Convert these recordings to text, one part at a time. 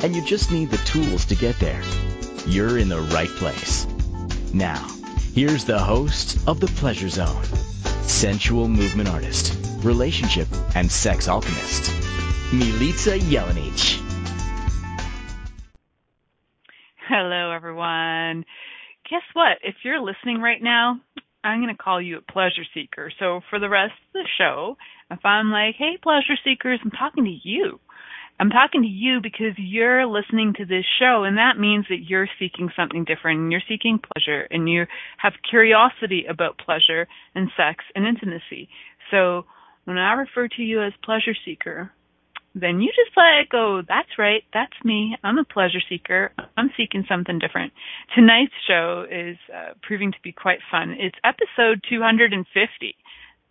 and you just need the tools to get there, you're in the right place. Now, here's the host of The Pleasure Zone, sensual movement artist, relationship and sex alchemist, Milica Jelenic. Hello, everyone. Guess what? If you're listening right now, I'm going to call you a pleasure seeker. So for the rest of the show, if I'm like, hey, pleasure seekers, I'm talking to you. I'm talking to you because you're listening to this show, and that means that you're seeking something different, and you're seeking pleasure, and you have curiosity about pleasure and sex and intimacy. So when I refer to you as pleasure seeker, then you just let it go. That's right. That's me. I'm a pleasure seeker. I'm seeking something different. Tonight's show is uh, proving to be quite fun. It's episode 250.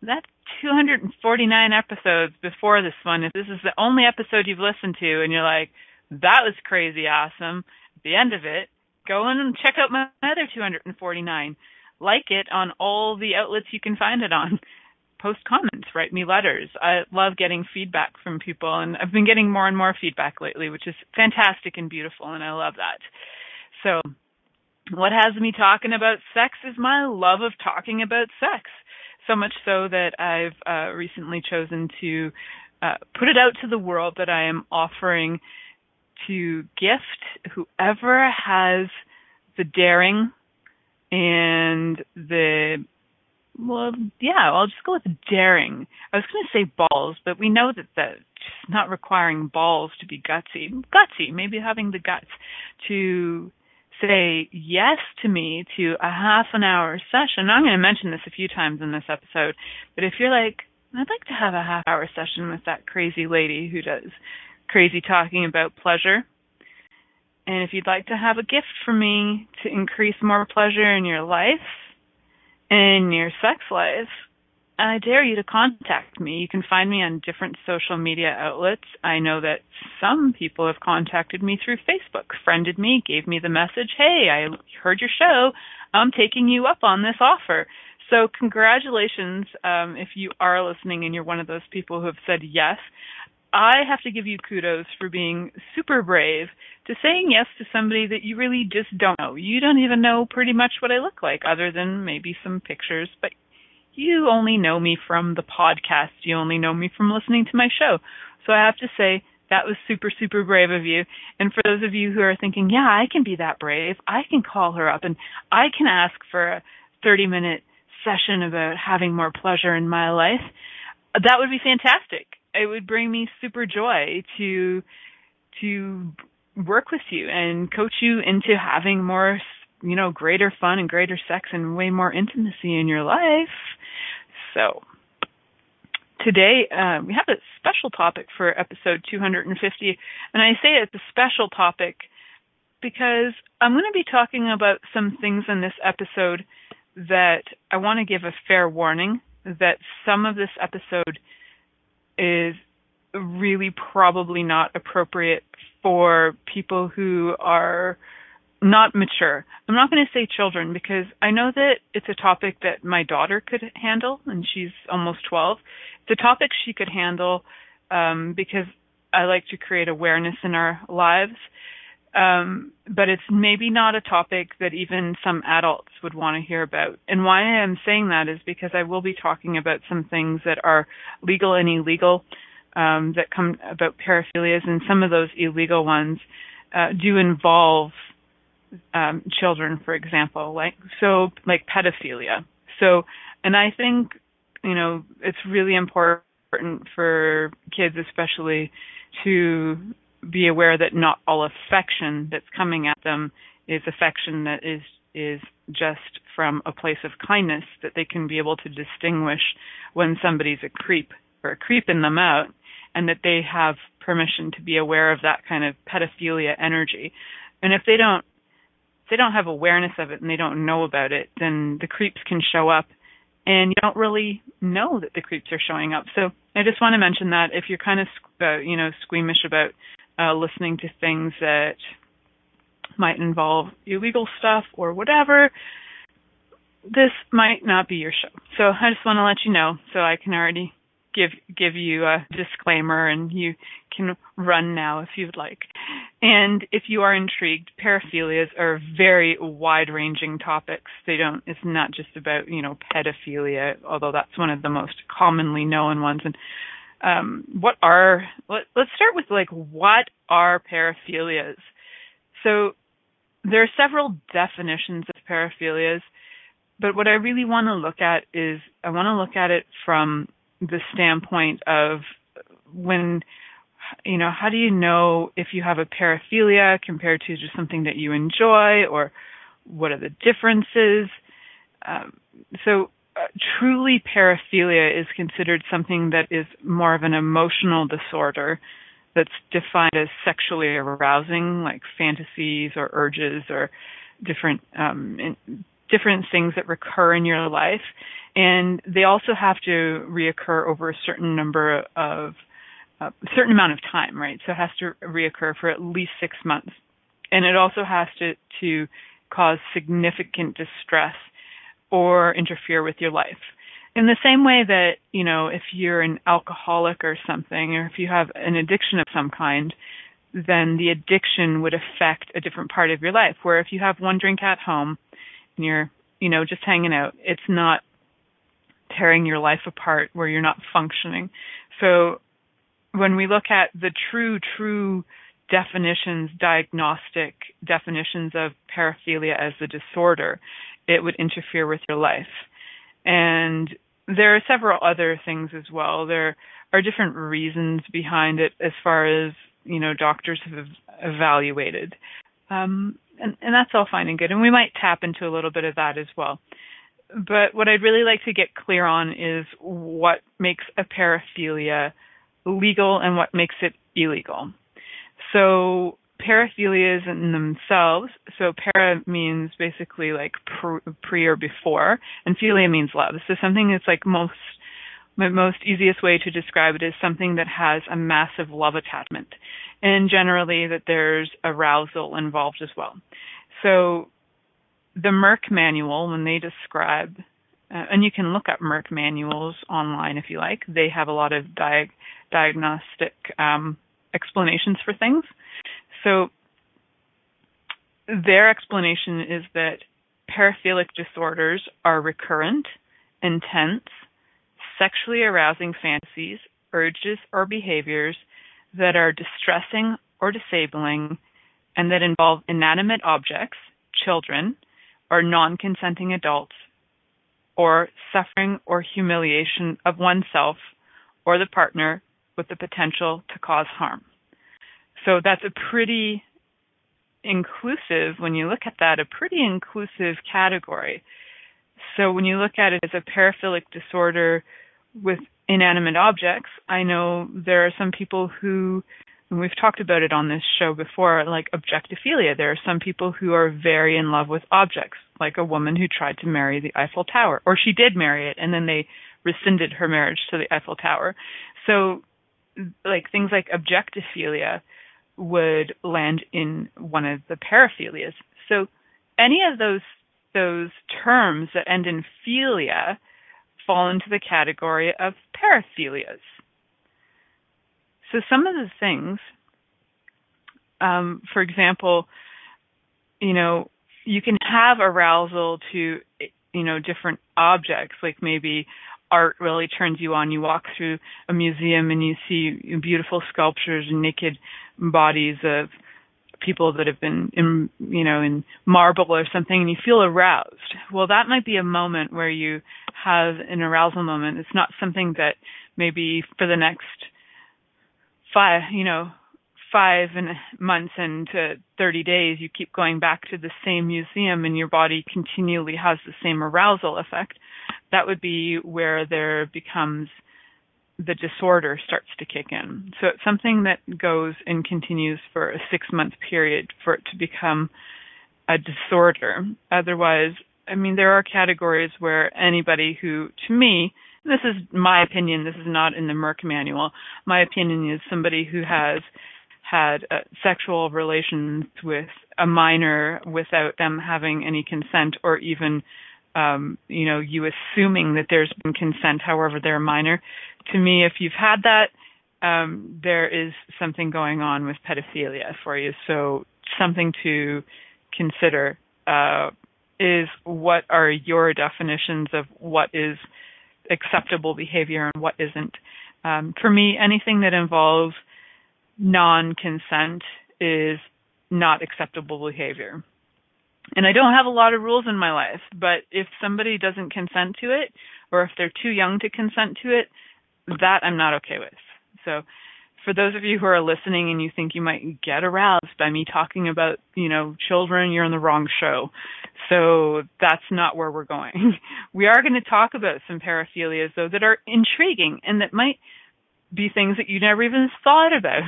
That's 249 episodes before this one. If this is the only episode you've listened to and you're like, that was crazy awesome, at the end of it, go in and check out my other 249. Like it on all the outlets you can find it on post comments, write me letters. I love getting feedback from people, and I've been getting more and more feedback lately, which is fantastic and beautiful, and I love that. So, what has me talking about sex is my love of talking about sex. So much so that I've uh, recently chosen to uh, put it out to the world that I am offering to gift whoever has the daring and the well, yeah, I'll just go with daring. I was going to say balls, but we know that that's not requiring balls to be gutsy. Gutsy, maybe having the guts to say yes to me to a half an hour session. I'm going to mention this a few times in this episode, but if you're like, I'd like to have a half hour session with that crazy lady who does crazy talking about pleasure. And if you'd like to have a gift for me to increase more pleasure in your life, in your sex life, I dare you to contact me. You can find me on different social media outlets. I know that some people have contacted me through Facebook, friended me, gave me the message, hey, I heard your show. I'm taking you up on this offer. So congratulations um, if you are listening and you're one of those people who have said yes. I have to give you kudos for being super brave to saying yes to somebody that you really just don't know. You don't even know pretty much what I look like other than maybe some pictures, but you only know me from the podcast. You only know me from listening to my show. So I have to say that was super, super brave of you. And for those of you who are thinking, yeah, I can be that brave, I can call her up and I can ask for a 30 minute session about having more pleasure in my life, that would be fantastic it would bring me super joy to to work with you and coach you into having more you know greater fun and greater sex and way more intimacy in your life so today uh, we have a special topic for episode 250 and i say it's a special topic because i'm going to be talking about some things in this episode that i want to give a fair warning that some of this episode is really probably not appropriate for people who are not mature. I'm not going to say children because I know that it's a topic that my daughter could handle, and she's almost 12. It's a topic she could handle um, because I like to create awareness in our lives. Um, but it's maybe not a topic that even some adults would want to hear about. And why I'm saying that is because I will be talking about some things that are legal and illegal um, that come about paraphilias, and some of those illegal ones uh, do involve um, children, for example, like so, like pedophilia. So, and I think you know it's really important for kids, especially, to be aware that not all affection that's coming at them is affection that is is just from a place of kindness that they can be able to distinguish when somebody's a creep or creeping them out and that they have permission to be aware of that kind of pedophilia energy and if they don't they don't have awareness of it and they don't know about it, then the creeps can show up and you don't really know that the creeps are showing up. So I just want to mention that if you're kind of, uh, you know, squeamish about uh, listening to things that might involve illegal stuff or whatever, this might not be your show. So I just want to let you know so I can already give give you a disclaimer and you can run now if you'd like. And if you are intrigued, paraphilias are very wide-ranging topics. They don't it's not just about, you know, pedophilia, although that's one of the most commonly known ones and um what are let, let's start with like what are paraphilias? So there are several definitions of paraphilias, but what I really want to look at is I want to look at it from the standpoint of when you know how do you know if you have a paraphilia compared to just something that you enjoy or what are the differences? Um, so uh, truly paraphilia is considered something that is more of an emotional disorder that's defined as sexually arousing like fantasies or urges or different um, in, different things that recur in your life and they also have to reoccur over a certain number of a certain amount of time, right? So it has to reoccur for at least six months, and it also has to to cause significant distress or interfere with your life. In the same way that you know, if you're an alcoholic or something, or if you have an addiction of some kind, then the addiction would affect a different part of your life. Where if you have one drink at home and you're you know just hanging out, it's not tearing your life apart where you're not functioning. So when we look at the true, true definitions, diagnostic definitions of paraphilia as a disorder, it would interfere with your life. And there are several other things as well. There are different reasons behind it as far as, you know, doctors have evaluated. Um, and, and that's all fine and good. And we might tap into a little bit of that as well but what I'd really like to get clear on is what makes a paraphilia legal and what makes it illegal. So paraphilias in themselves, so para means basically like pre or before, and philia means love. So something that's like most my most easiest way to describe it is something that has a massive love attachment, and generally that there's arousal involved as well. So the Merck manual, when they describe, uh, and you can look up Merck manuals online if you like, they have a lot of diag- diagnostic um, explanations for things. So their explanation is that paraphilic disorders are recurrent, intense, sexually arousing fantasies, urges, or behaviors that are distressing or disabling and that involve inanimate objects, children, or non consenting adults, or suffering or humiliation of oneself or the partner with the potential to cause harm. So that's a pretty inclusive, when you look at that, a pretty inclusive category. So when you look at it as a paraphilic disorder with inanimate objects, I know there are some people who and we've talked about it on this show before, like objectophilia. There are some people who are very in love with objects, like a woman who tried to marry the Eiffel Tower, or she did marry it and then they rescinded her marriage to the Eiffel Tower. So, like things like objectophilia would land in one of the paraphilias. So, any of those those terms that end in philia fall into the category of paraphilias. So some of the things, um, for example, you know, you can have arousal to, you know, different objects, like maybe art really turns you on. You walk through a museum and you see beautiful sculptures and naked bodies of people that have been in you know in marble or something and you feel aroused. Well that might be a moment where you have an arousal moment. It's not something that maybe for the next five, you know, five and months into 30 days, you keep going back to the same museum and your body continually has the same arousal effect, that would be where there becomes the disorder starts to kick in. So it's something that goes and continues for a six month period for it to become a disorder. Otherwise, I mean, there are categories where anybody who, to me, this is my opinion, this is not in the Merck manual. My opinion is somebody who has had uh, sexual relations with a minor without them having any consent or even um you know you assuming that there's been consent however they're a minor to me if you've had that um there is something going on with pedophilia for you so something to consider uh is what are your definitions of what is acceptable behavior and what isn't um for me anything that involves non-consent is not acceptable behavior. And I don't have a lot of rules in my life, but if somebody doesn't consent to it, or if they're too young to consent to it, that I'm not okay with. So for those of you who are listening and you think you might get aroused by me talking about, you know, children, you're in the wrong show. So that's not where we're going. We are going to talk about some paraphilias though that are intriguing and that might be things that you never even thought about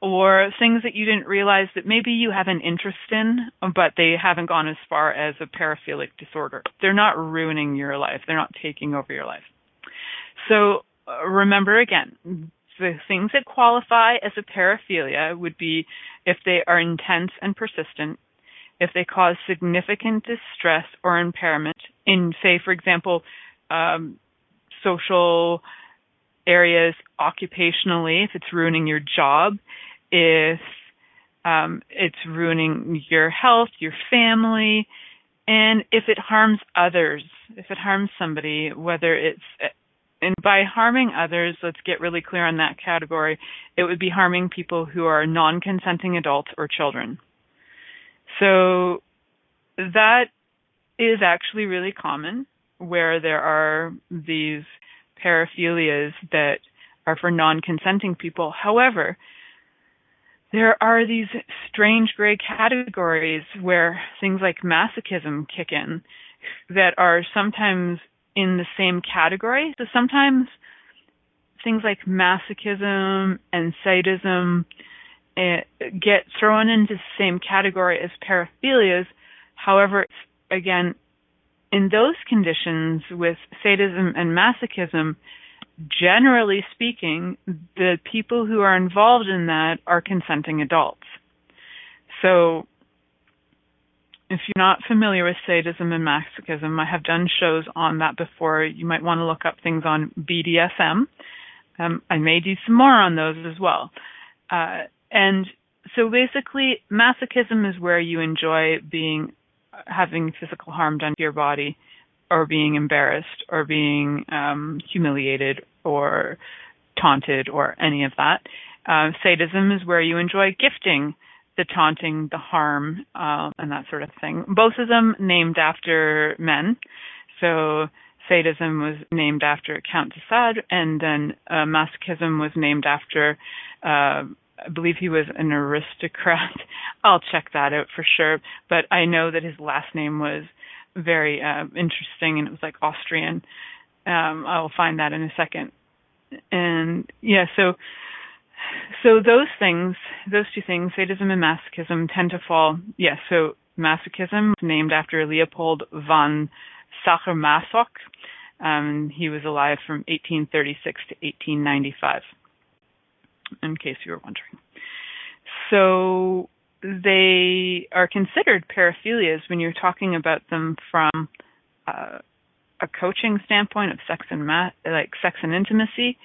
or things that you didn't realize that maybe you have an interest in, but they haven't gone as far as a paraphilic disorder. They're not ruining your life. They're not taking over your life. So remember again, the things that qualify as a paraphilia would be if they are intense and persistent, if they cause significant distress or impairment in, say, for example, um, social areas occupationally, if it's ruining your job, if um, it's ruining your health, your family, and if it harms others, if it harms somebody, whether it's and by harming others, let's get really clear on that category. It would be harming people who are non-consenting adults or children. So that is actually really common where there are these paraphilias that are for non-consenting people. However, there are these strange gray categories where things like masochism kick in that are sometimes in the same category. So sometimes things like masochism and sadism uh, get thrown into the same category as paraphilias. However, again, in those conditions with sadism and masochism, generally speaking, the people who are involved in that are consenting adults. So, if you're not familiar with sadism and masochism, I have done shows on that before. You might want to look up things on BDSM. Um, I may do some more on those as well. Uh, and so basically, masochism is where you enjoy being having physical harm done to your body or being embarrassed or being um, humiliated or taunted or any of that. Uh, sadism is where you enjoy gifting the taunting, the harm, uh, and that sort of thing. Both of them named after men. So sadism was named after Count de Sade, and then uh, masochism was named after, uh, I believe he was an aristocrat. I'll check that out for sure. But I know that his last name was very uh, interesting, and it was like Austrian. Um, I will find that in a second. And yeah, so so those things, those two things, sadism and masochism, tend to fall. Yes, yeah, so masochism named after Leopold von Sacher-Masoch. Um, he was alive from 1836 to 1895. In case you were wondering. So they are considered paraphilias when you're talking about them from uh, a coaching standpoint of sex and ma- like sex and intimacy.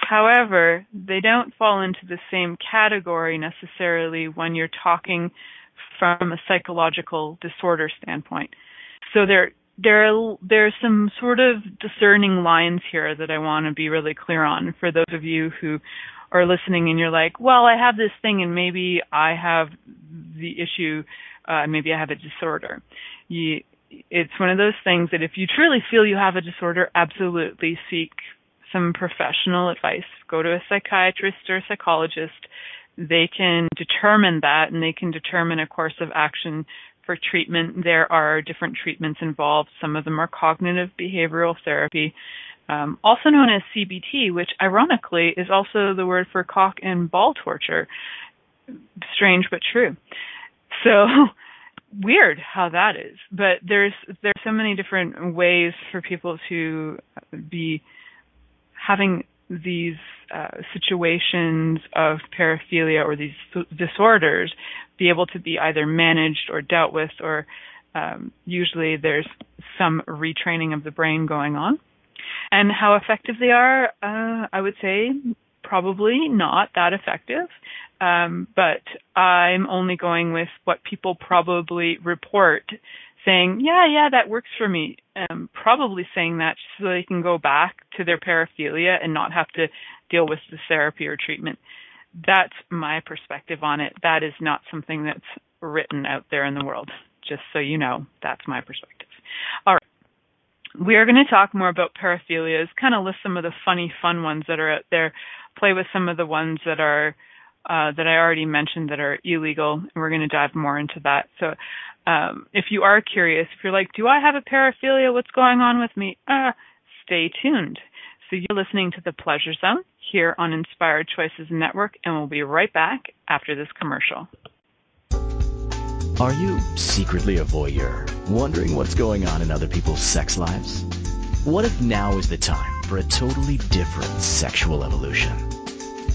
However, they don't fall into the same category necessarily when you're talking from a psychological disorder standpoint. So there there are, there are some sort of discerning lines here that I want to be really clear on for those of you who are listening and you're like, well, I have this thing and maybe I have the issue, uh, maybe I have a disorder. You, it's one of those things that if you truly feel you have a disorder, absolutely seek some professional advice. Go to a psychiatrist or a psychologist. They can determine that and they can determine a course of action for treatment. There are different treatments involved. Some of them are cognitive behavioral therapy um, also known as CBT, which ironically is also the word for cock and ball torture. Strange but true. So, weird how that is. But there's there's so many different ways for people to be having these uh, situations of paraphilia or these disorders be able to be either managed or dealt with, or um, usually there's some retraining of the brain going on. And how effective they are, uh, I would say probably not that effective. Um, but I'm only going with what people probably report saying, yeah, yeah, that works for me. Um, probably saying that so they can go back to their paraphilia and not have to deal with the therapy or treatment. That's my perspective on it. That is not something that's written out there in the world. Just so you know, that's my perspective. All right. We are going to talk more about paraphilias, kind of list some of the funny, fun ones that are out there, play with some of the ones that are uh, that I already mentioned that are illegal, and we're going to dive more into that. So, um, if you are curious, if you're like, "Do I have a paraphilia? What's going on with me?" Uh, stay tuned. So you're listening to the Pleasure Zone here on Inspired Choices Network, and we'll be right back after this commercial. Are you secretly a voyeur, wondering what's going on in other people's sex lives? What if now is the time for a totally different sexual evolution?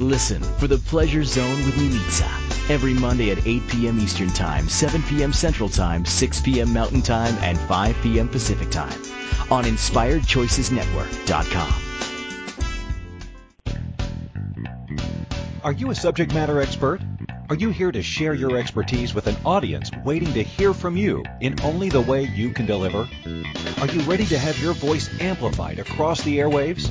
Listen for the Pleasure Zone with Milica every Monday at 8 p.m. Eastern Time, 7 p.m. Central Time, 6 p.m. Mountain Time, and 5 p.m. Pacific Time on InspiredChoicesNetwork.com. Are you a subject matter expert? Are you here to share your expertise with an audience waiting to hear from you in only the way you can deliver? Are you ready to have your voice amplified across the airwaves?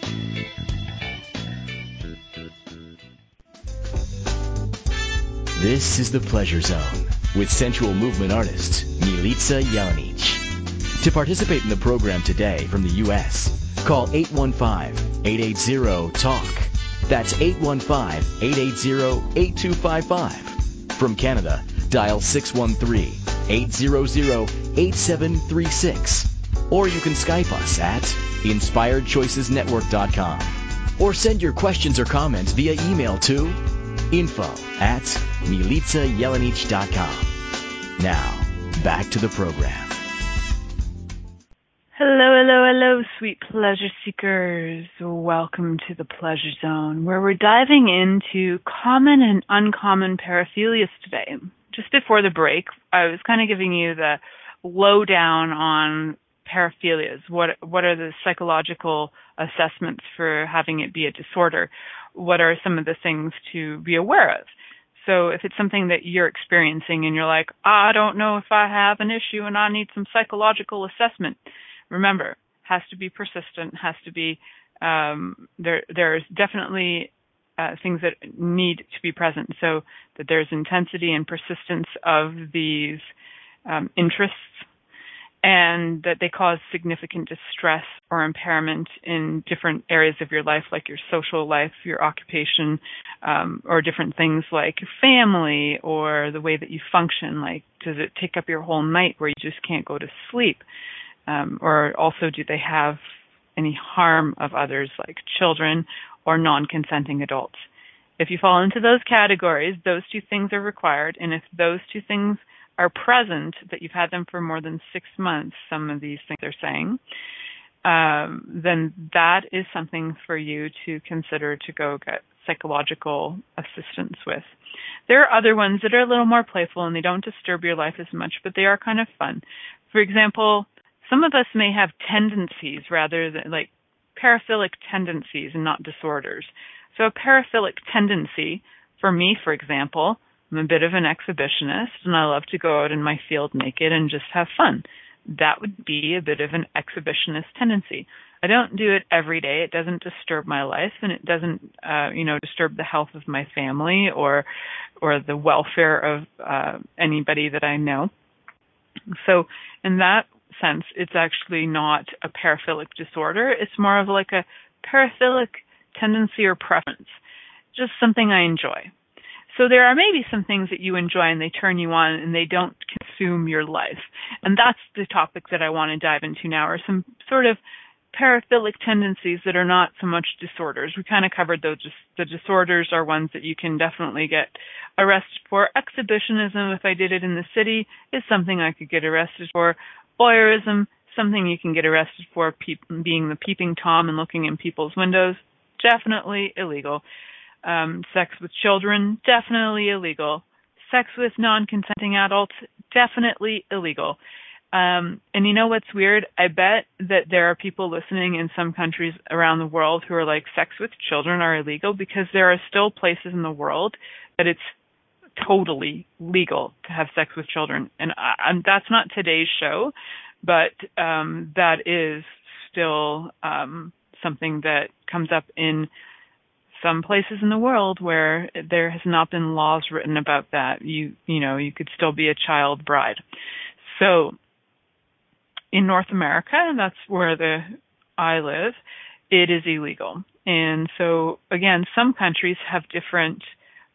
This is the Pleasure Zone with sensual movement artist Milica Jelenic. To participate in the program today from the U.S., call 815-880-TALK. That's 815-880-8255. From Canada, dial 613-800-8736. Or you can Skype us at inspiredchoicesnetwork.com. Or send your questions or comments via email to info at milicajelenic.com. Now, back to the program. Hello, hello, hello, sweet pleasure seekers. Welcome to the Pleasure Zone, where we're diving into common and uncommon paraphilias today. Just before the break, I was kind of giving you the lowdown on paraphilias. What what are the psychological assessments for having it be a disorder? What are some of the things to be aware of? So if it's something that you're experiencing and you're like, I don't know if I have an issue and I need some psychological assessment, remember, has to be persistent, has to be um, there. There's definitely uh, things that need to be present, so that there's intensity and persistence of these um, interests and that they cause significant distress or impairment in different areas of your life, like your social life, your occupation, um, or different things like family or the way that you function. Like, does it take up your whole night where you just can't go to sleep? Um, or also, do they have any harm of others, like children or non consenting adults? If you fall into those categories, those two things are required. And if those two things are present, that you've had them for more than six months, some of these things are saying, um, then that is something for you to consider to go get psychological assistance with. There are other ones that are a little more playful and they don't disturb your life as much, but they are kind of fun. For example, some of us may have tendencies rather than like paraphilic tendencies and not disorders. So a paraphilic tendency, for me, for example, I'm a bit of an exhibitionist and I love to go out in my field naked and just have fun. That would be a bit of an exhibitionist tendency. I don't do it every day. It doesn't disturb my life and it doesn't, uh, you know, disturb the health of my family or, or the welfare of, uh, anybody that I know. So in that sense, it's actually not a paraphilic disorder. It's more of like a paraphilic tendency or preference. Just something I enjoy. So there are maybe some things that you enjoy and they turn you on and they don't consume your life. And that's the topic that I want to dive into now are some sort of paraphilic tendencies that are not so much disorders. We kind of covered those. The disorders are ones that you can definitely get arrested for. Exhibitionism, if I did it in the city, is something I could get arrested for. Voyeurism, something you can get arrested for, pe- being the peeping Tom and looking in people's windows, definitely illegal. Um, sex with children, definitely illegal. Sex with non-consenting adults, definitely illegal. Um, and you know what's weird? I bet that there are people listening in some countries around the world who are like, sex with children are illegal because there are still places in the world that it's totally legal to have sex with children. And, I, and that's not today's show, but um, that is still um, something that comes up in some places in the world where there has not been laws written about that. You you know you could still be a child bride. So in North America, and that's where the I live, it is illegal. And so again, some countries have different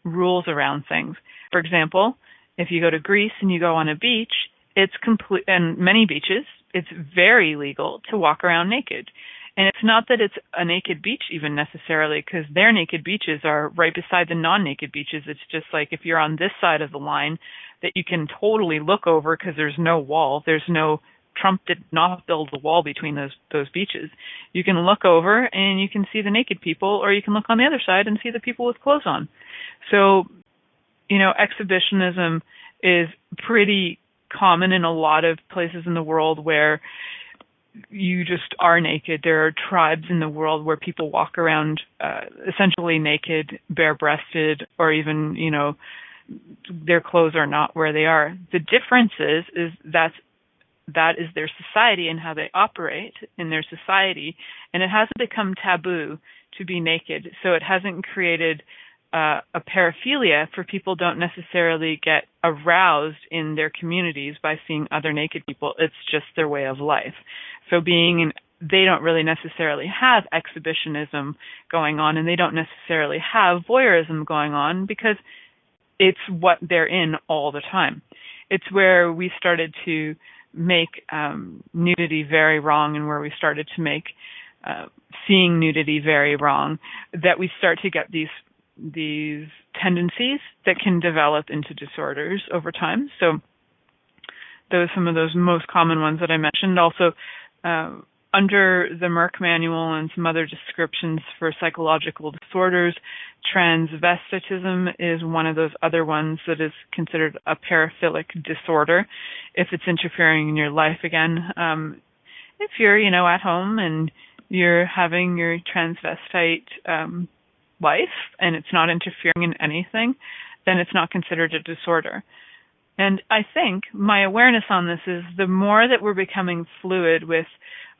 rules around things. For example, if you go to Greece and you go on a beach, it's complete and many beaches, it's very legal to walk around naked. And it's not that it's a naked beach even necessarily because their naked beaches are right beside the non-naked beaches. It's just like if you're on this side of the line that you can totally look over because there's no wall. There's no Trump did not build a wall between those those beaches. You can look over and you can see the naked people, or you can look on the other side and see the people with clothes on. So, you know, exhibitionism is pretty common in a lot of places in the world where you just are naked. There are tribes in the world where people walk around uh, essentially naked, bare-breasted, or even, you know, their clothes are not where they are. The difference is, is that's that is their society and how they operate in their society, and it hasn't become taboo to be naked. So it hasn't created uh, a paraphilia for people don't necessarily get aroused in their communities by seeing other naked people. It's just their way of life. So being in they don't really necessarily have exhibitionism going on and they don't necessarily have voyeurism going on because it's what they're in all the time. It's where we started to make um, nudity very wrong and where we started to make uh, seeing nudity very wrong that we start to get these these tendencies that can develop into disorders over time. So those some of those most common ones that I mentioned. Also, under the Merck manual and some other descriptions for psychological disorders, transvestitism is one of those other ones that is considered a paraphilic disorder if it's interfering in your life again. Um, if you're, you know, at home and you're having your transvestite um, life and it's not interfering in anything, then it's not considered a disorder. And I think my awareness on this is the more that we're becoming fluid with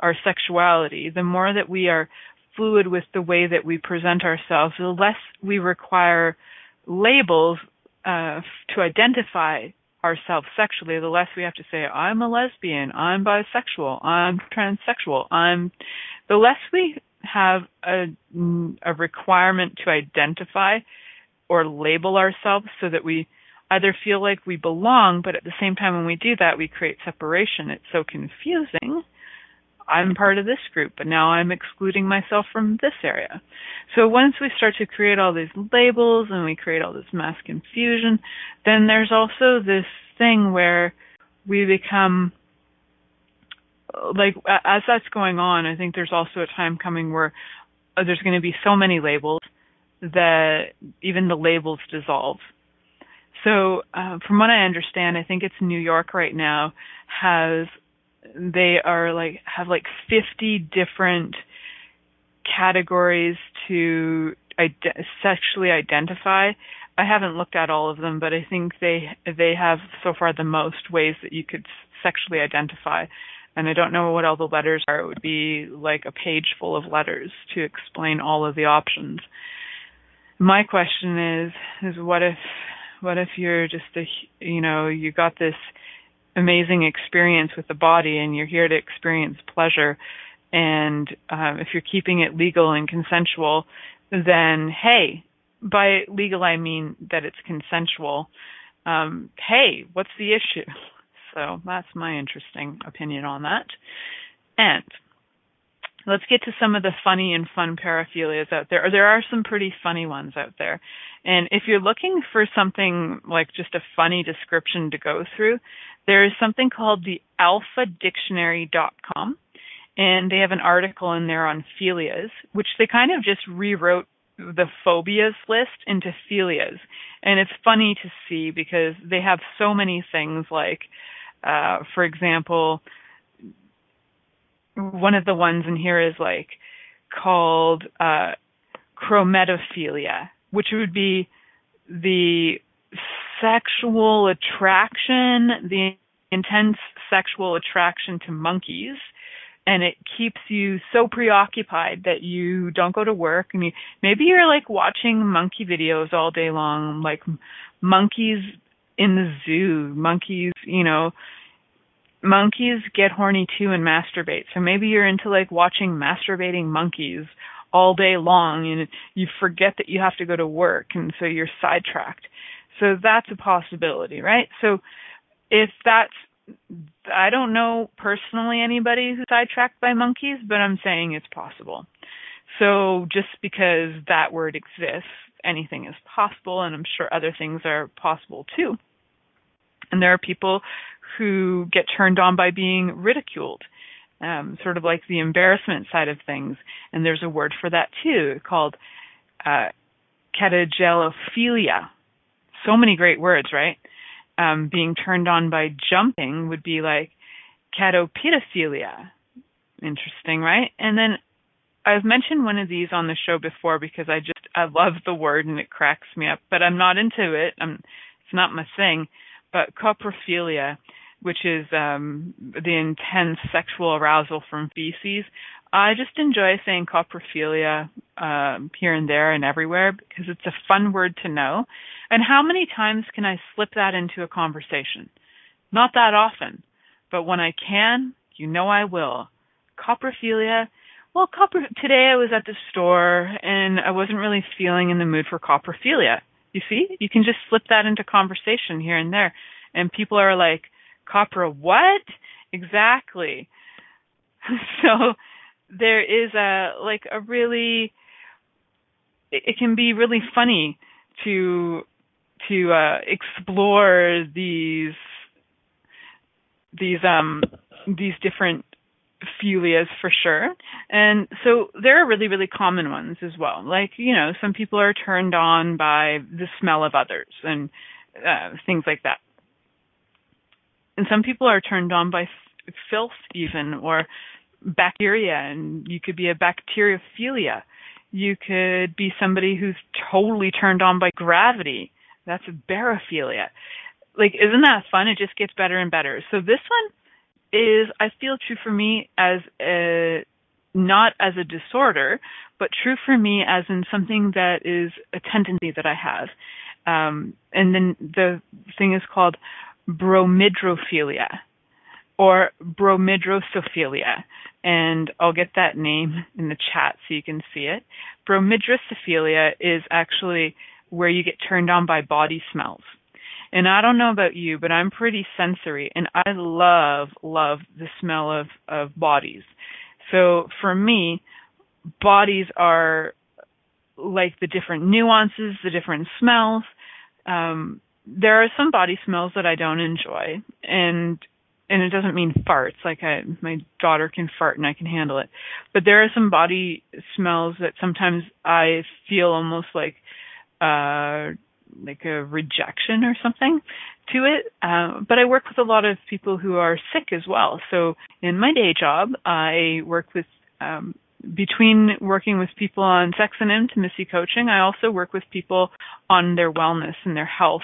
our sexuality, the more that we are fluid with the way that we present ourselves, the less we require labels uh, to identify ourselves sexually, the less we have to say, I'm a lesbian, I'm bisexual, I'm transsexual, I'm, the less we have a, a requirement to identify or label ourselves so that we either feel like we belong, but at the same time when we do that, we create separation. It's so confusing. I'm part of this group, but now I'm excluding myself from this area. So once we start to create all these labels and we create all this mass confusion, then there's also this thing where we become like as that's going on, I think there's also a time coming where uh, there's going to be so many labels that even the labels dissolve. So, uh, from what I understand, I think it's New York right now has they are like have like 50 different categories to ide- sexually identify. I haven't looked at all of them, but I think they they have so far the most ways that you could sexually identify. And I don't know what all the letters are. It would be like a page full of letters to explain all of the options. My question is is what if what if you're just a you know, you got this amazing experience with the body and you're here to experience pleasure? And um, if you're keeping it legal and consensual then hey by legal I mean that it's consensual. Um, hey what's the issue? So that's my interesting opinion on that. And let's get to some of the funny and fun paraphilias out there. There are some pretty funny ones out there. And if you're looking for something like just a funny description to go through, there is something called the alphadictionary.com. And they have an article in there on philias, which they kind of just rewrote the phobias list into philias. And it's funny to see because they have so many things like, uh, for example, one of the ones in here is like called uh, chrometophilia, which would be the sexual attraction, the intense sexual attraction to monkeys. And it keeps you so preoccupied that you don't go to work. and maybe you're like watching monkey videos all day long, like monkeys in the zoo, monkeys, you know, monkeys get horny too and masturbate. So maybe you're into like watching masturbating monkeys all day long and you forget that you have to go to work and so you're sidetracked. So that's a possibility, right? So if that's I don't know personally anybody who's sidetracked by monkeys, but I'm saying it's possible. So just because that word exists, anything is possible and I'm sure other things are possible too. And there are people who get turned on by being ridiculed, um, sort of like the embarrassment side of things. And there's a word for that too, called uh, catagellophilia. So many great words, right? Um, being turned on by jumping would be like catopedophilia. Interesting, right? And then I've mentioned one of these on the show before because I just I love the word and it cracks me up, but I'm not into it. I'm it's not my thing. But coprophilia which is um, the intense sexual arousal from feces. I just enjoy saying coprophilia um, here and there and everywhere because it's a fun word to know. And how many times can I slip that into a conversation? Not that often, but when I can, you know I will. Coprophilia. Well, copper. Today I was at the store and I wasn't really feeling in the mood for coprophilia. You see, you can just slip that into conversation here and there, and people are like, Copra what? Exactly. so there is a like a really it, it can be really funny to to uh explore these these um these different philias for sure. And so there are really, really common ones as well. Like, you know, some people are turned on by the smell of others and uh, things like that. And some people are turned on by f- filth even or bacteria. And you could be a bacteriophilia you could be somebody who's totally turned on by gravity. That's a barophilia. Like isn't that fun? It just gets better and better. So this one is i feel true for me as a not as a disorder but true for me as in something that is a tendency that i have um, and then the thing is called bromidrophilia or bromidrosophilia. And I'll get that name in the chat so you can see it. Bromidrosophilia is actually where you get turned on by body smells. And I don't know about you, but I'm pretty sensory and I love, love the smell of, of bodies. So for me, bodies are like the different nuances, the different smells. Um, there are some body smells that I don't enjoy, and and it doesn't mean farts. Like I, my daughter can fart and I can handle it, but there are some body smells that sometimes I feel almost like uh like a rejection or something. to it. Uh, but I work with a lot of people who are sick as well. So in my day job, I work with um, between working with people on sex and intimacy coaching, I also work with people on their wellness and their health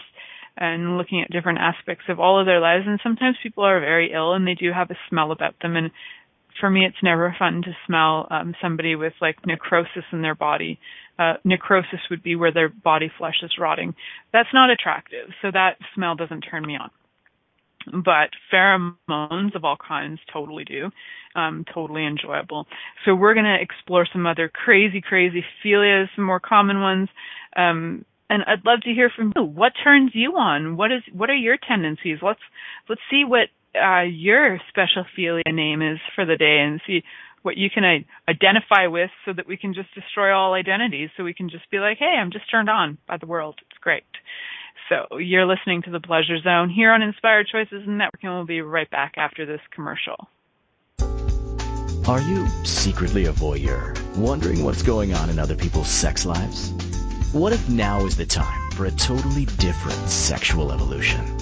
and looking at different aspects of all of their lives. And sometimes people are very ill and they do have a smell about them. And for me, it's never fun to smell um, somebody with like necrosis in their body. Uh, necrosis would be where their body flesh is rotting. That's not attractive. So that smell doesn't turn me on. But pheromones of all kinds totally do. Um, totally enjoyable. So we're going to explore some other crazy, crazy philias, some more common ones. Um, and I'd love to hear from you. What turns you on? What is what are your tendencies? Let's let's see what uh, your special philia name is for the day and see what you can identify with so that we can just destroy all identities. So we can just be like hey i'm just turned on by the world. It's great. So you're listening to the pleasure zone here on inspired choices network and we'll be right back after this commercial. Are you secretly a voyeur wondering what's going on in other people's sex lives? What if now is the time for a totally different sexual evolution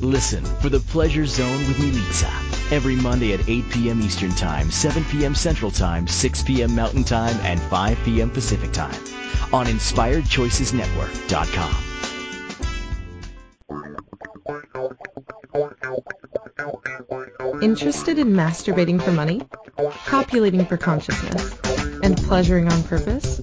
Listen for the Pleasure Zone with Milica every Monday at 8 p.m. Eastern Time, 7 p.m. Central Time, 6 p.m. Mountain Time, and 5 p.m. Pacific Time on InspiredChoicesNetwork.com. Interested in masturbating for money, copulating for consciousness, and pleasuring on purpose?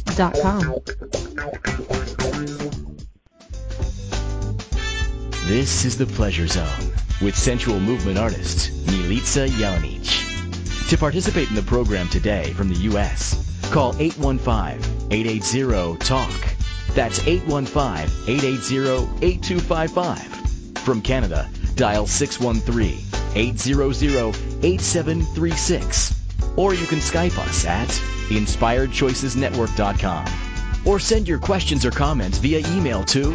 this is the Pleasure Zone with sensual movement artist Milica Jelenic. To participate in the program today from the U.S., call 815-880-TALK. That's 815-880-8255. From Canada, dial 613-800-8736. Or you can Skype us at inspiredchoicesnetwork.com or send your questions or comments via email to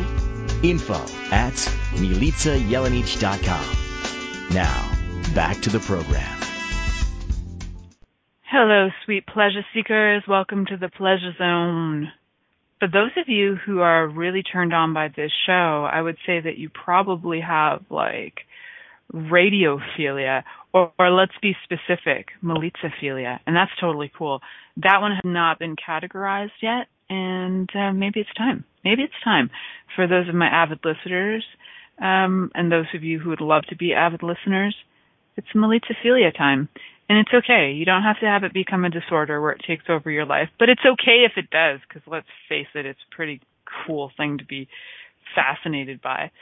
info at milicajelenic.com. Now, back to the program. Hello, sweet pleasure seekers. Welcome to the Pleasure Zone. For those of you who are really turned on by this show, I would say that you probably have like radiophilia or, or let's be specific, militsaphilia, and that's totally cool. That one has not been categorized yet, and uh, maybe it's time. Maybe it's time for those of my avid listeners um, and those of you who would love to be avid listeners. It's militsaphilia time. And it's okay. You don't have to have it become a disorder where it takes over your life, but it's okay if it does, because let's face it, it's a pretty cool thing to be fascinated by.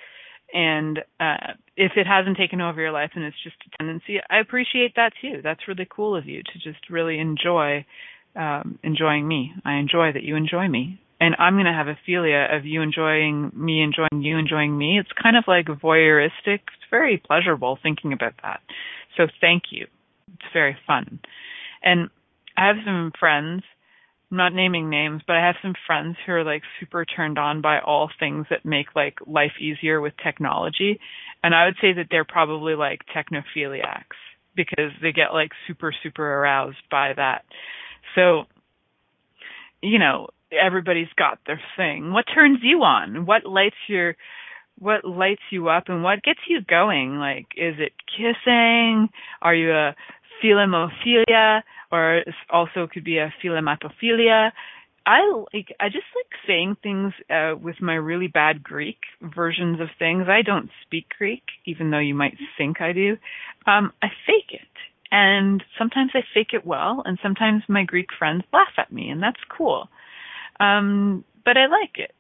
And uh, if it hasn't taken over your life and it's just a tendency, I appreciate that too. That's really cool of you to just really enjoy um, enjoying me. I enjoy that you enjoy me. And I'm going to have a philia of you enjoying me, enjoying you, enjoying me. It's kind of like voyeuristic. It's very pleasurable thinking about that. So thank you. It's very fun. And I have some friends I'm not naming names, but I have some friends who are like super turned on by all things that make like life easier with technology. And I would say that they're probably like technophiliacs because they get like super, super aroused by that. So, you know, everybody's got their thing. What turns you on? What lights your what lights you up and what gets you going? Like, is it kissing? Are you a philemophilia? Or also could be a philematophilia. I like I just like saying things uh, with my really bad Greek versions of things. I don't speak Greek, even though you might think I do. Um, I fake it, and sometimes I fake it well, and sometimes my Greek friends laugh at me, and that's cool. Um, but I like it.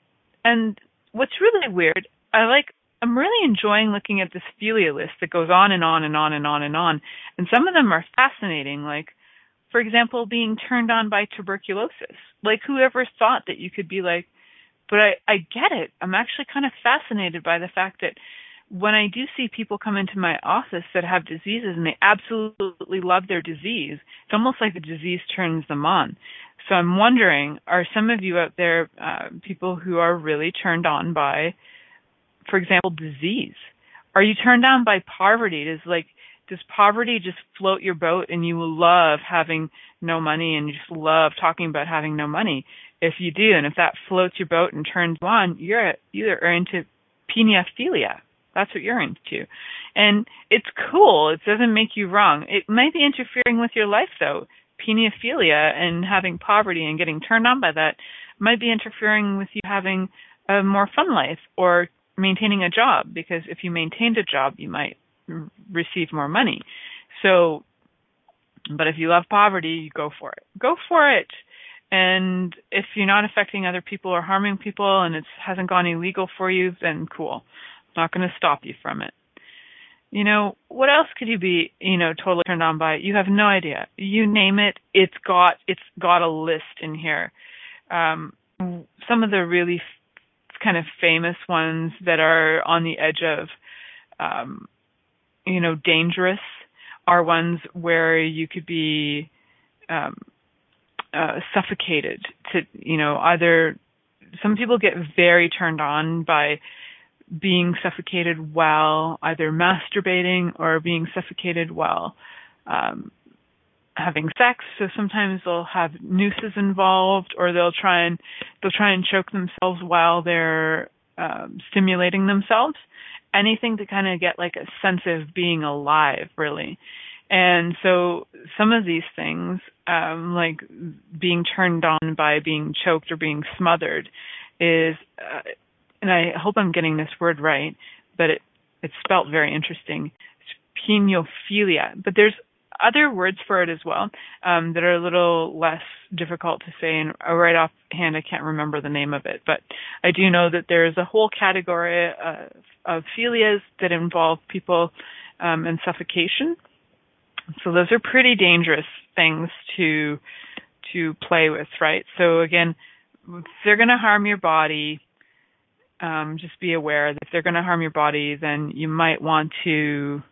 And what's really weird, I like I'm really enjoying looking at this philia list that goes on and on and on and on and on. And some of them are fascinating, like for example, being turned on by tuberculosis. Like whoever thought that you could be like, but I, I get it. I'm actually kind of fascinated by the fact that when I do see people come into my office that have diseases and they absolutely love their disease, it's almost like the disease turns them on. So I'm wondering, are some of you out there uh, people who are really turned on by, for example, disease? Are you turned on by poverty? Does like does poverty just float your boat and you will love having no money and you just love talking about having no money? If you do, and if that floats your boat and turns you on, you're you are into peniophilia. That's what you're into. And it's cool. It doesn't make you wrong. It might be interfering with your life though. Peniophilia and having poverty and getting turned on by that might be interfering with you having a more fun life or maintaining a job because if you maintained a job you might receive more money. So, but if you love poverty, go for it. Go for it. And if you're not affecting other people or harming people and it hasn't gone illegal for you, then cool. I'm not going to stop you from it. You know, what else could you be, you know, totally turned on by? You have no idea. You name it, it's got, it's got a list in here. Um, some of the really f- kind of famous ones that are on the edge of, um, you know, dangerous are ones where you could be um, uh, suffocated to, you know, either some people get very turned on by being suffocated while either masturbating or being suffocated while um, having sex. So sometimes they'll have nooses involved, or they'll try and they'll try and choke themselves while they're um, stimulating themselves anything to kind of get like a sense of being alive, really. And so some of these things, um, like being turned on by being choked or being smothered, is, uh, and I hope I'm getting this word right, but it it's spelt very interesting. It's pnigophilia. But there's other words for it as well um, that are a little less difficult to say, and right offhand I can't remember the name of it. But I do know that there's a whole category of, of philias that involve people um, in suffocation. So those are pretty dangerous things to to play with, right? So again, if they're going to harm your body, um, just be aware that if they're going to harm your body, then you might want to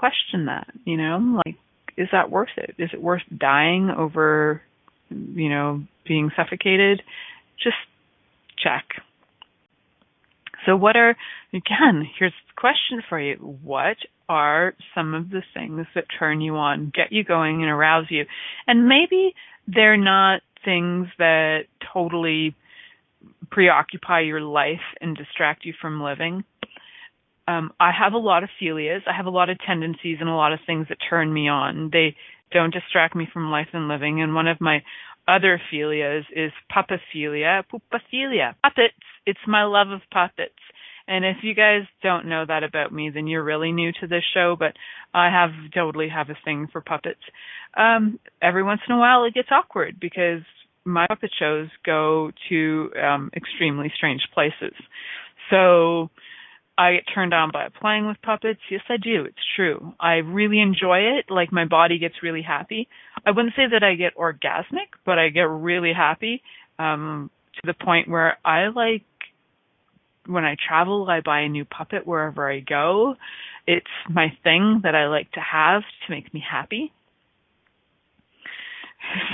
question that, you know, like, is that worth it? Is it worth dying over, you know, being suffocated? Just check. So what are, again, here's the question for you. What are some of the things that turn you on, get you going and arouse you? And maybe they're not things that totally preoccupy your life and distract you from living um, I have a lot of philias. I have a lot of tendencies and a lot of things that turn me on. They don't distract me from life and living. And one of my other philias is puppophilia. Pupophilia. Puppets. It's my love of puppets. And if you guys don't know that about me, then you're really new to this show, but I have totally have a thing for puppets. Um, every once in a while it gets awkward because my puppet shows go to um, extremely strange places. So I get turned on by playing with puppets. Yes, I do. It's true. I really enjoy it. Like my body gets really happy. I wouldn't say that I get orgasmic, but I get really happy um to the point where I like when I travel, I buy a new puppet wherever I go. It's my thing that I like to have to make me happy.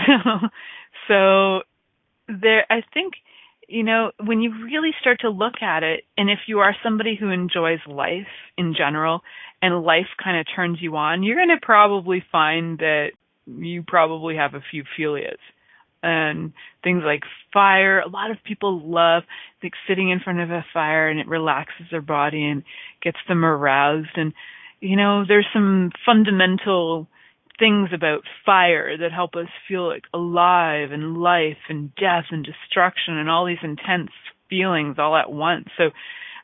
So, so there, I think you know, when you really start to look at it, and if you are somebody who enjoys life in general and life kind of turns you on, you're going to probably find that you probably have a few philias. And things like fire, a lot of people love like sitting in front of a fire and it relaxes their body and gets them aroused. And, you know, there's some fundamental things about fire that help us feel like alive and life and death and destruction and all these intense feelings all at once. So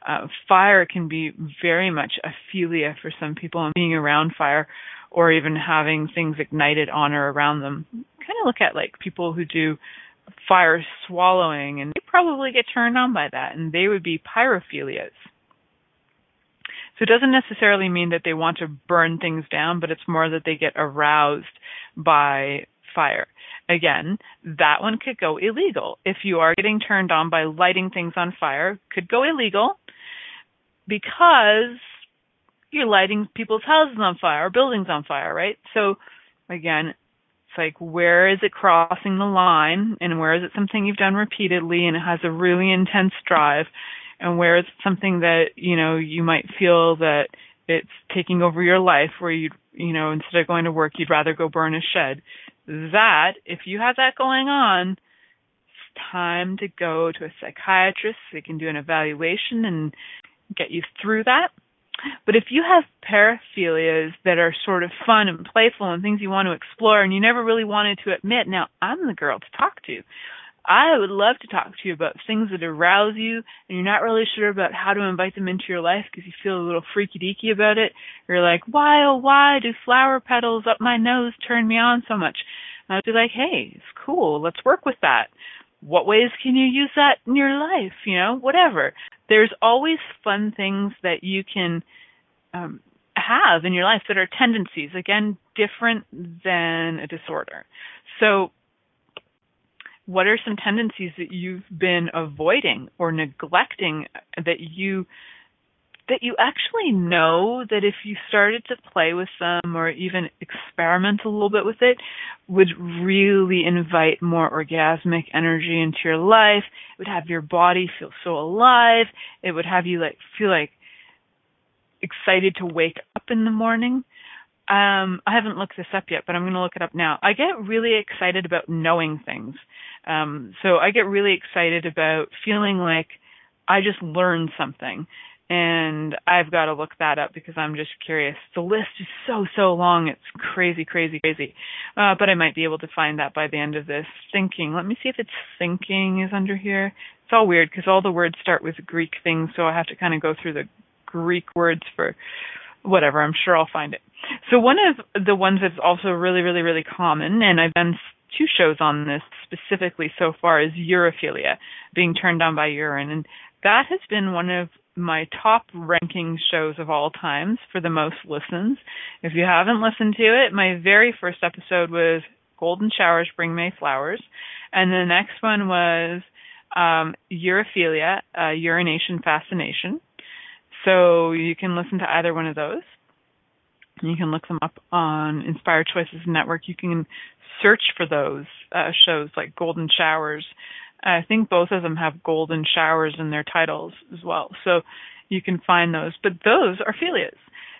uh, fire can be very much a philia for some people and being around fire or even having things ignited on or around them. Kind of look at like people who do fire swallowing and they probably get turned on by that and they would be pyrophilias. So it doesn't necessarily mean that they want to burn things down, but it's more that they get aroused by fire. Again, that one could go illegal. If you are getting turned on by lighting things on fire, could go illegal because you're lighting people's houses on fire or buildings on fire, right? So again, it's like where is it crossing the line and where is it something you've done repeatedly and it has a really intense drive and where it's something that you know you might feel that it's taking over your life where you you know instead of going to work you'd rather go burn a shed. That if you have that going on it's time to go to a psychiatrist. So they can do an evaluation and get you through that. But if you have paraphilias that are sort of fun and playful and things you want to explore and you never really wanted to admit now i'm the girl to talk to I would love to talk to you about things that arouse you and you're not really sure about how to invite them into your life because you feel a little freaky deaky about it. You're like, why, oh, why do flower petals up my nose turn me on so much? And I'd be like, hey, it's cool. Let's work with that. What ways can you use that in your life? You know, whatever. There's always fun things that you can um, have in your life that are tendencies, again, different than a disorder. So what are some tendencies that you've been avoiding or neglecting that you that you actually know that if you started to play with them or even experiment a little bit with it would really invite more orgasmic energy into your life? It would have your body feel so alive. It would have you like feel like excited to wake up in the morning um, I haven't looked this up yet, but I'm going to look it up now. I get really excited about knowing things. Um, so I get really excited about feeling like I just learned something. And I've got to look that up because I'm just curious. The list is so, so long. It's crazy, crazy, crazy. Uh, but I might be able to find that by the end of this. Thinking. Let me see if it's thinking is under here. It's all weird because all the words start with Greek things, so I have to kind of go through the Greek words for whatever. I'm sure I'll find it. So one of the ones that's also really, really, really common, and I've done two shows on this specifically so far, is urophilia, being turned on by urine, and that has been one of my top ranking shows of all times for the most listens. If you haven't listened to it, my very first episode was Golden Showers Bring May Flowers, and the next one was um, urophilia, uh, urination fascination. So you can listen to either one of those. You can look them up on Inspired Choices Network. You can search for those uh, shows like Golden Showers. I think both of them have Golden Showers in their titles as well. So you can find those. But those are philias.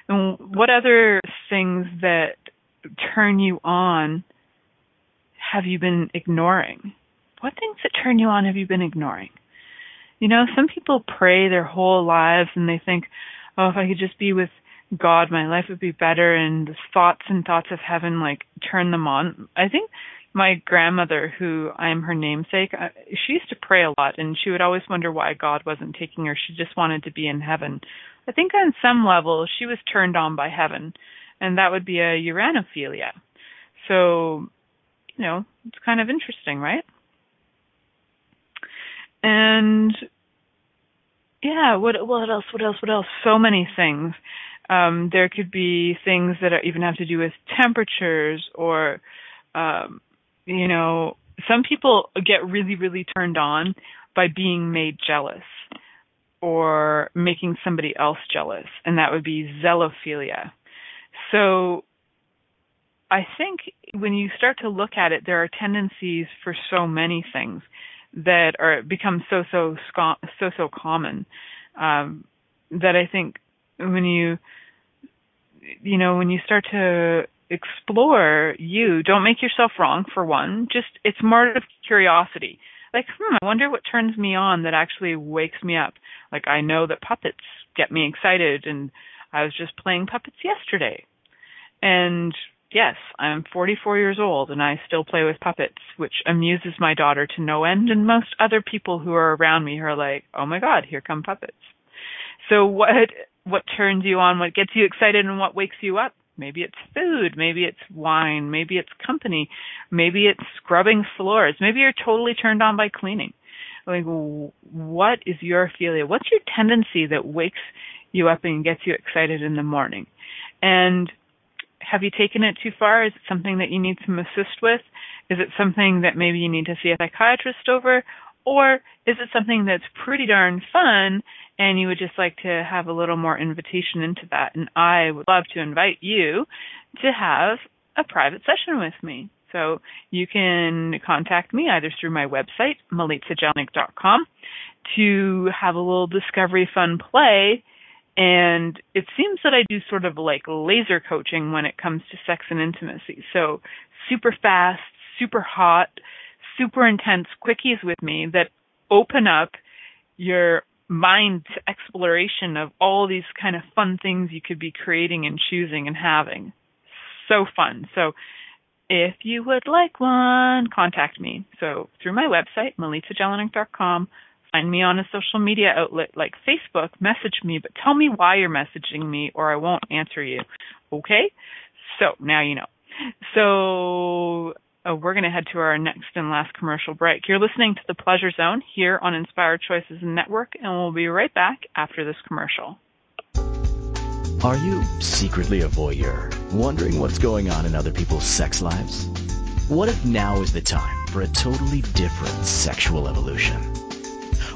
And what other things that turn you on have you been ignoring? What things that turn you on have you been ignoring? You know, some people pray their whole lives and they think, oh, if I could just be with God, my life would be better, and the thoughts and thoughts of heaven like turn them on. I think my grandmother, who I'm her namesake, uh, she used to pray a lot, and she would always wonder why God wasn't taking her. She just wanted to be in heaven. I think on some level she was turned on by heaven, and that would be a uranophilia. So, you know, it's kind of interesting, right? And yeah, what what else? What else? What else? So many things. Um, there could be things that are, even have to do with temperatures or, um, you know, some people get really, really turned on by being made jealous or making somebody else jealous, and that would be zelophilia. So I think when you start to look at it, there are tendencies for so many things that are become so so so so common um, that I think when you you know when you start to explore you don't make yourself wrong for one. Just it's more of curiosity. Like hmm i wonder what turns me on that actually wakes me up. Like i know that puppets get me excited and i was just playing puppets yesterday. And yes, I'm 44 years old and I still play with puppets, which amuses my daughter to no end and most other people who are around me are like, "Oh my god, here come puppets." So what what turns you on, what gets you excited and what wakes you up? Maybe it's food, maybe it's wine, maybe it's company, maybe it's scrubbing floors, maybe you're totally turned on by cleaning. Like what is your philia? What's your tendency that wakes you up and gets you excited in the morning? And have you taken it too far? Is it something that you need some assist with? Is it something that maybe you need to see a psychiatrist over? Or is it something that's pretty darn fun and you would just like to have a little more invitation into that? And I would love to invite you to have a private session with me. So you can contact me either through my website, milicajelenic.com, to have a little discovery fun play and it seems that I do sort of like laser coaching when it comes to sex and intimacy. So super fast, super hot, super intense quickies with me that open up your mind to exploration of all these kind of fun things you could be creating and choosing and having. So fun. So if you would like one, contact me. So through my website, milicajelenic.com find me on a social media outlet like Facebook, message me, but tell me why you're messaging me or I won't answer you. Okay? So now you know. So uh, we're going to head to our next and last commercial break. You're listening to The Pleasure Zone here on Inspired Choices Network, and we'll be right back after this commercial. Are you secretly a voyeur, wondering what's going on in other people's sex lives? What if now is the time for a totally different sexual evolution?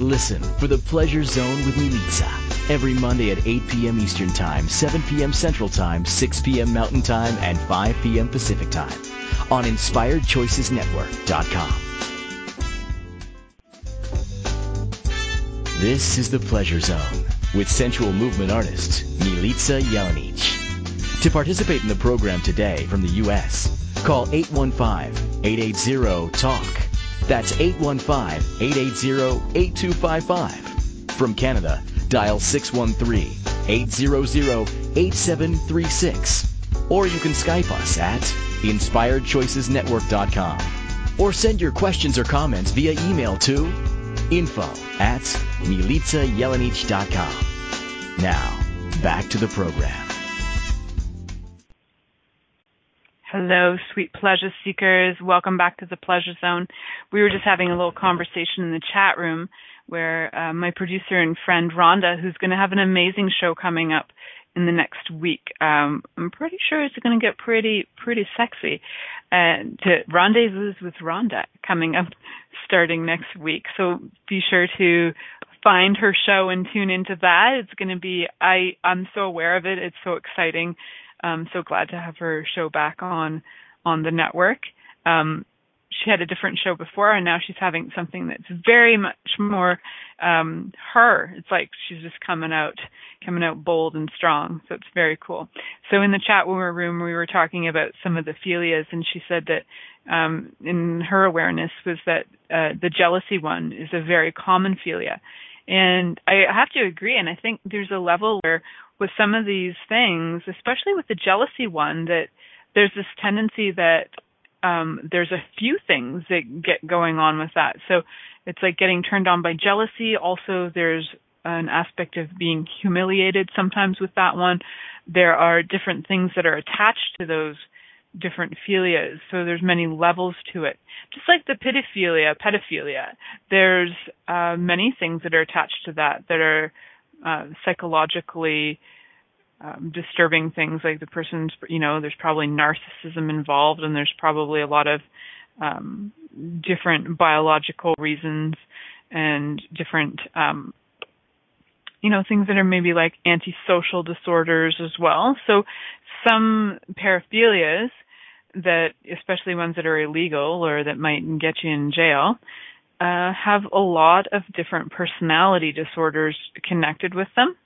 Listen for The Pleasure Zone with Milica every Monday at 8 p.m. Eastern Time, 7 p.m. Central Time, 6 p.m. Mountain Time, and 5 p.m. Pacific Time on InspiredChoicesNetwork.com. This is The Pleasure Zone with sensual movement artist Milica Jelenic. To participate in the program today from the U.S., call 815-880-TALK that's 815-880-8255. From Canada, dial 613-800-8736. Or you can Skype us at inspiredchoicesnetwork.com. Or send your questions or comments via email to info at milicajelenic.com. Now, back to the program. Hello, sweet pleasure seekers. Welcome back to the Pleasure Zone. We were just having a little conversation in the chat room where uh, my producer and friend Rhonda, who's going to have an amazing show coming up in the next week. Um, I'm pretty sure it's going to get pretty pretty sexy. And to rendezvous with Rhonda coming up starting next week. So be sure to find her show and tune into that. It's going to be I I'm so aware of it. It's so exciting. I'm so glad to have her show back on on the network. Um, she had a different show before, and now she's having something that's very much more um, her. It's like she's just coming out, coming out bold and strong. So it's very cool. So in the chat room, we were talking about some of the philias, and she said that um, in her awareness was that uh, the jealousy one is a very common philia. And I have to agree, and I think there's a level where with some of these things, especially with the jealousy one, that there's this tendency that um, there's a few things that get going on with that. So it's like getting turned on by jealousy. Also, there's an aspect of being humiliated sometimes with that one. There are different things that are attached to those different philias. So there's many levels to it. Just like the pedophilia, pedophilia, there's uh, many things that are attached to that that are uh, psychologically um, disturbing things like the person's you know there's probably narcissism involved and there's probably a lot of um, different biological reasons and different um, you know things that are maybe like antisocial disorders as well. So some paraphilias that, especially ones that are illegal or that might get you in jail, uh, have a lot of different personality disorders connected with them.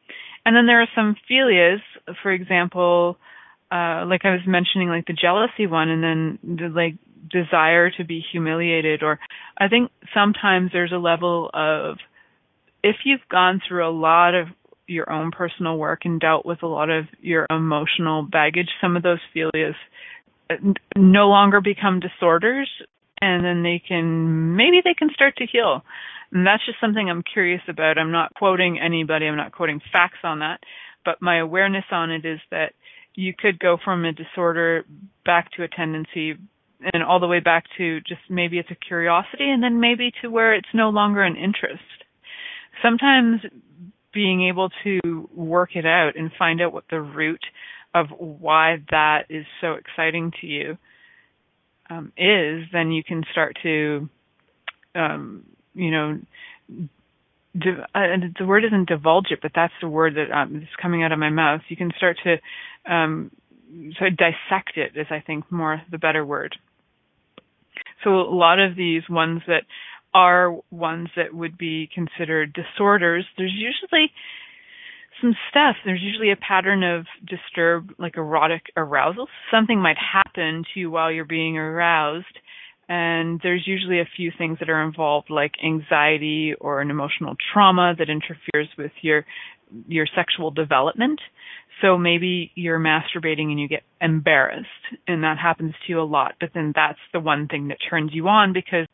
And then there are some philias, for example, uh, like I was mentioning, like the jealousy one, and then the like desire to be humiliated. Or I think sometimes there's a level of if you've gone through a lot of your own personal work and dealt with a lot of your emotional baggage, some of those philias uh, no longer become disorders and then they can maybe they can start to heal. And that's just something I'm curious about. I'm not quoting anybody, I'm not quoting facts on that, but my awareness on it is that you could go from a disorder back to a tendency and all the way back to just maybe it's a curiosity and then maybe to where it's no longer an interest. Sometimes being able to work it out and find out what the root of why that is so exciting to you um, is, then you can start to, um, you know, div- uh, the word isn't divulge it, but that's the word that um, is coming out of my mouth. You can start to um, sort of dissect it, is I think more the better word. So a lot of these ones that are ones that would be considered disorders, there's usually some stuff. There's usually a pattern of disturbed, like erotic arousal. Something might happen to you while you're being aroused. And there's usually a few things that are involved, like anxiety or an emotional trauma that interferes with your your sexual development. So maybe you're masturbating and you get embarrassed, and that happens to you a lot. But then that's the one thing that turns you on because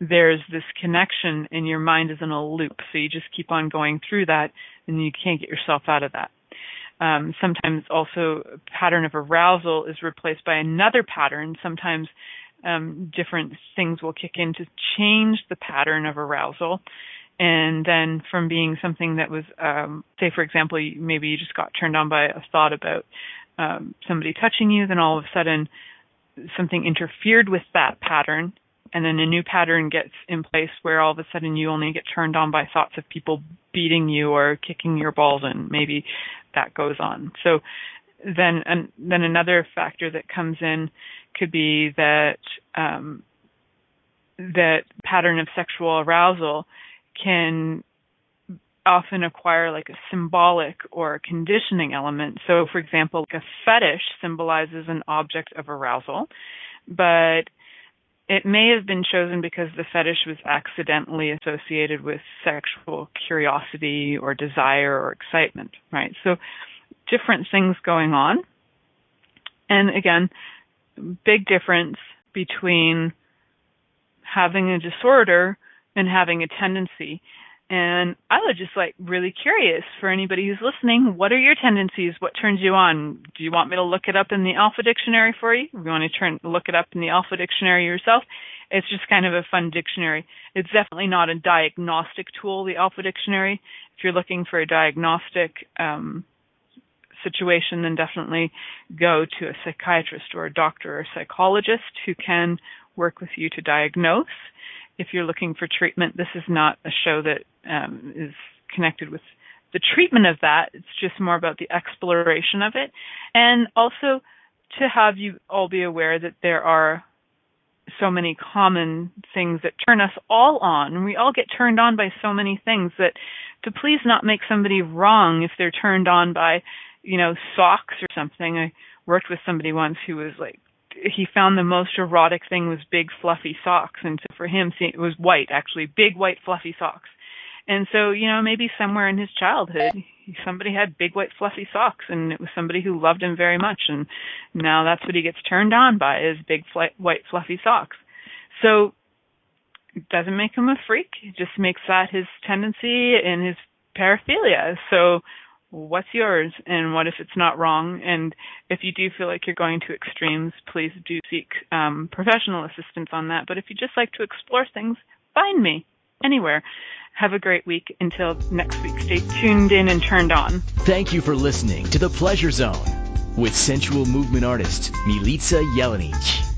there's this connection and your mind is in a loop. So you just keep on going through that and you can't get yourself out of that. Um, sometimes also a pattern of arousal is replaced by another pattern. Sometimes um, different things will kick in to change the pattern of arousal. And then from being something that was, um, say, for example, maybe you just got turned on by a thought about um, somebody touching you, then all of a sudden something interfered with that pattern and then a new pattern gets in place where all of a sudden you only get turned on by thoughts of people beating you or kicking your balls and maybe that goes on so then and then another factor that comes in could be that um, that pattern of sexual arousal can often acquire like a symbolic or conditioning element. So, for example, like a fetish symbolizes an object of arousal, but it may have been chosen because the fetish was accidentally associated with sexual curiosity or desire or excitement, right? So different things going on. And again, big difference between having a disorder and having a tendency. And I was just like really curious for anybody who's listening, what are your tendencies? What turns you on? Do you want me to look it up in the Alpha Dictionary for you? You want to turn look it up in the Alpha Dictionary yourself, it's just kind of a fun dictionary. It's definitely not a diagnostic tool, the Alpha Dictionary. If you're looking for a diagnostic um, situation, then definitely go to a psychiatrist or a doctor or a psychologist who can work with you to diagnose if you're looking for treatment, this is not a show that um, is connected with the treatment of that. It's just more about the exploration of it. And also to have you all be aware that there are so many common things that turn us all on. We all get turned on by so many things that to please not make somebody wrong if they're turned on by, you know, socks or something. I worked with somebody once who was like he found the most erotic thing was big fluffy socks. And so for him it was white actually big white fluffy socks. And so you know maybe somewhere in his childhood somebody had big white fluffy socks and it was somebody who loved him very much. And now that's what he gets turned on by is big white fluffy socks. So it doesn't make him a freak. It just makes that his tendency and his paraphilia. So what's yours and what if it's not wrong? And if you do feel like you're going to extremes please do seek um, professional assistance on that. But if you just like to explore things find me anywhere. Have a great week. Until next week stay tuned in and turned on. Thank you for listening to the pleasure zone with sensual movement artist milica jelenic